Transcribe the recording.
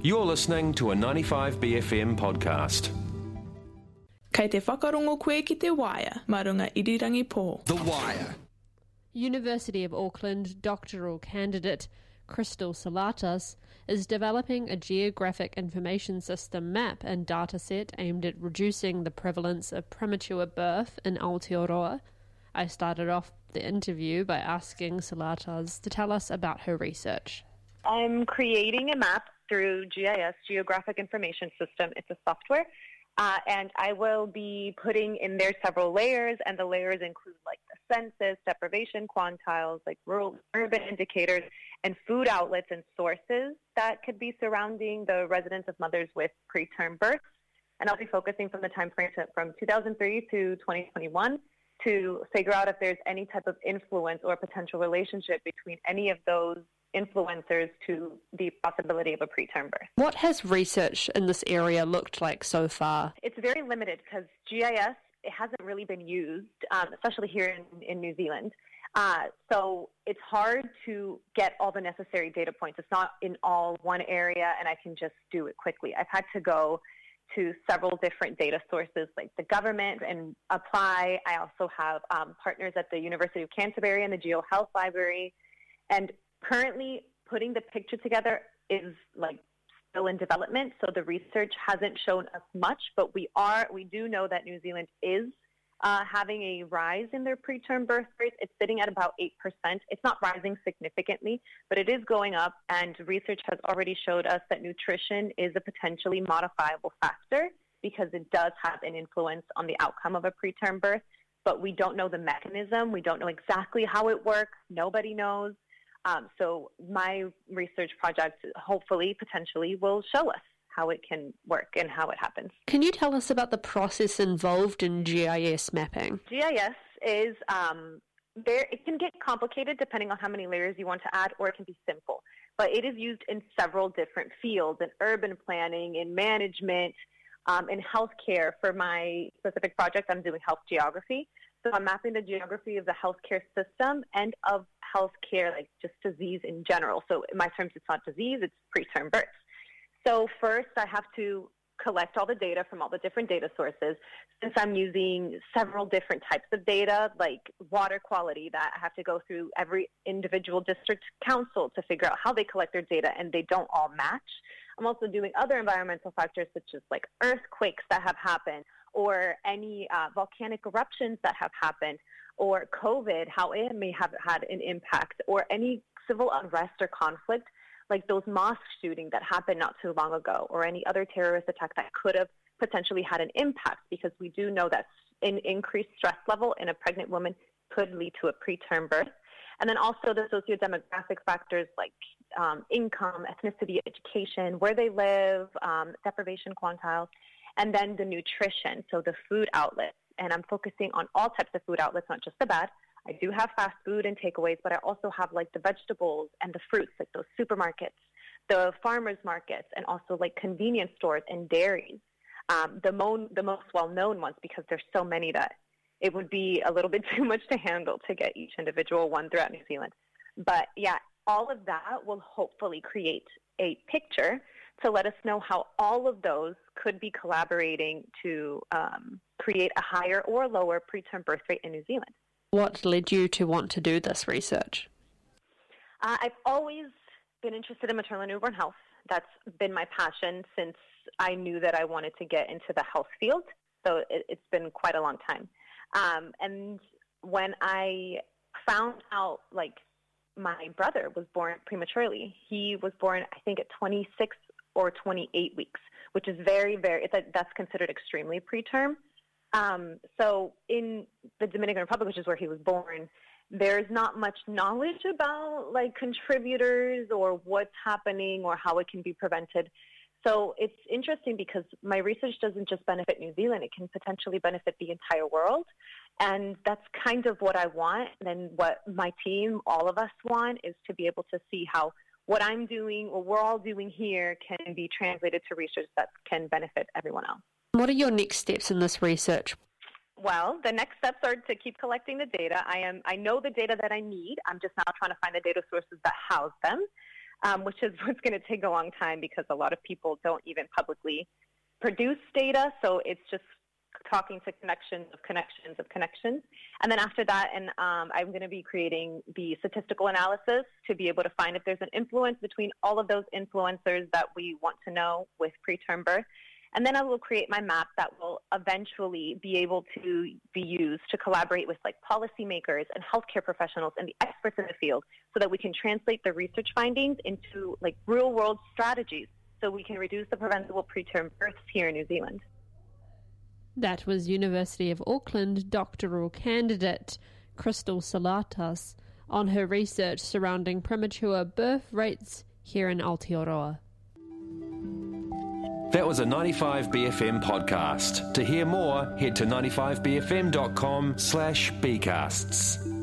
You're listening to a 95BFM podcast. Kei te whakarongo koe ki te waia, marunga irirangi pō. The Wire. University of Auckland doctoral candidate Cristal Salatas is developing a geographic information system map and dataset aimed at reducing the prevalence of premature birth in Aotearoa. I started off the interview by asking Salatas to tell us about her research. I'm creating a map through GIS, Geographic Information System. It's a software. Uh, and I will be putting in there several layers, and the layers include like the census, deprivation quantiles, like rural, urban indicators, and food outlets and sources that could be surrounding the residence of mothers with preterm births. And I'll be focusing from the time frame to, from 2003 to 2021 to figure out if there's any type of influence or potential relationship between any of those influencers to the possibility of a preterm birth. What has research in this area looked like so far? It's very limited because GIS it hasn't really been used, um, especially here in, in New Zealand. Uh, so it's hard to get all the necessary data points. It's not in all one area, and I can just do it quickly. I've had to go to several different data sources like the government and apply. I also have um, partners at the University of Canterbury and the GeoHealth Library. And currently, putting the picture together is like still in development. So the research hasn't shown us much, but we are we do know that New Zealand is uh, having a rise in their preterm birth rate. It's sitting at about 8%. It's not rising significantly, but it is going up, and research has already showed us that nutrition is a potentially modifiable factor because it does have an influence on the outcome of a preterm birth, but we don't know the mechanism. We don't know exactly how it works. Nobody knows. Um, so my research project hopefully, potentially, will show us how it can work and how it happens. Can you tell us about the process involved in GIS mapping? GIS is um, there. It can get complicated depending on how many layers you want to add, or it can be simple. But it is used in several different fields: in urban planning, in management, um, in healthcare. For my specific project, I'm doing health geography. So I'm mapping the geography of the healthcare system and of healthcare, like just disease in general. So in my terms, it's not disease; it's preterm births. So first, I have to collect all the data from all the different data sources. Since I'm using several different types of data, like water quality, that I have to go through every individual district council to figure out how they collect their data, and they don't all match. I'm also doing other environmental factors such as like earthquakes that have happened, or any uh, volcanic eruptions that have happened, or COVID, how it may have had an impact, or any civil unrest or conflict like those mosque shootings that happened not too long ago or any other terrorist attack that could have potentially had an impact because we do know that an increased stress level in a pregnant woman could lead to a preterm birth. And then also the socio-demographic factors like um, income, ethnicity, education, where they live, um, deprivation quantiles, and then the nutrition, so the food outlets. And I'm focusing on all types of food outlets, not just the bad. I do have fast food and takeaways, but I also have like the vegetables and the fruits, like those supermarkets, the farmers markets, and also like convenience stores and dairies. Um, the, mo- the most well-known ones because there's so many that it would be a little bit too much to handle to get each individual one throughout New Zealand. But yeah, all of that will hopefully create a picture to let us know how all of those could be collaborating to um, create a higher or lower preterm birth rate in New Zealand. What led you to want to do this research? Uh, I've always been interested in maternal and newborn health. That's been my passion since I knew that I wanted to get into the health field. So it, has been quite a long time. Um, and when I found out, like, my brother was born prematurely, he was born, I think, at 26 or 28 weeks, which is very, very, it's a, that's considered extremely preterm. Um, so in the Dominican Republic, which is where he was born, there's not much knowledge about like contributors or what's happening or how it can be prevented. So it's interesting because my research doesn't just benefit New Zealand, it can potentially benefit the entire world. And that's kind of what I want and what my team, all of us want is to be able to see how what I'm doing or we're all doing here can be translated to research that can benefit everyone else. What are your next steps in this research? Well, the next steps are to keep collecting the data. I am I know the data that I need. I'm just now trying to find the data sources that house them. um, which is what's going to take a long time because a lot of people don't even publicly produce data. So it's just talking to connections of connections of connections. And then after that, and um, I'm going to be creating the statistical analysis to be able to find if there's an influence between all of those influencers that we want to know with preterm birth. And then I will create my map that will eventually be able to be used to collaborate with like policymakers and healthcare professionals and the experts in the field so that we can translate the research findings into like real world strategies so we can reduce the preventable preterm births here in New Zealand. That was University of Auckland doctoral candidate Cristal Salatas on her research surrounding premature birth rates here in Aotearoa. That was a 95BFM podcast. To hear more, head to 95BFM.com slash bcasts.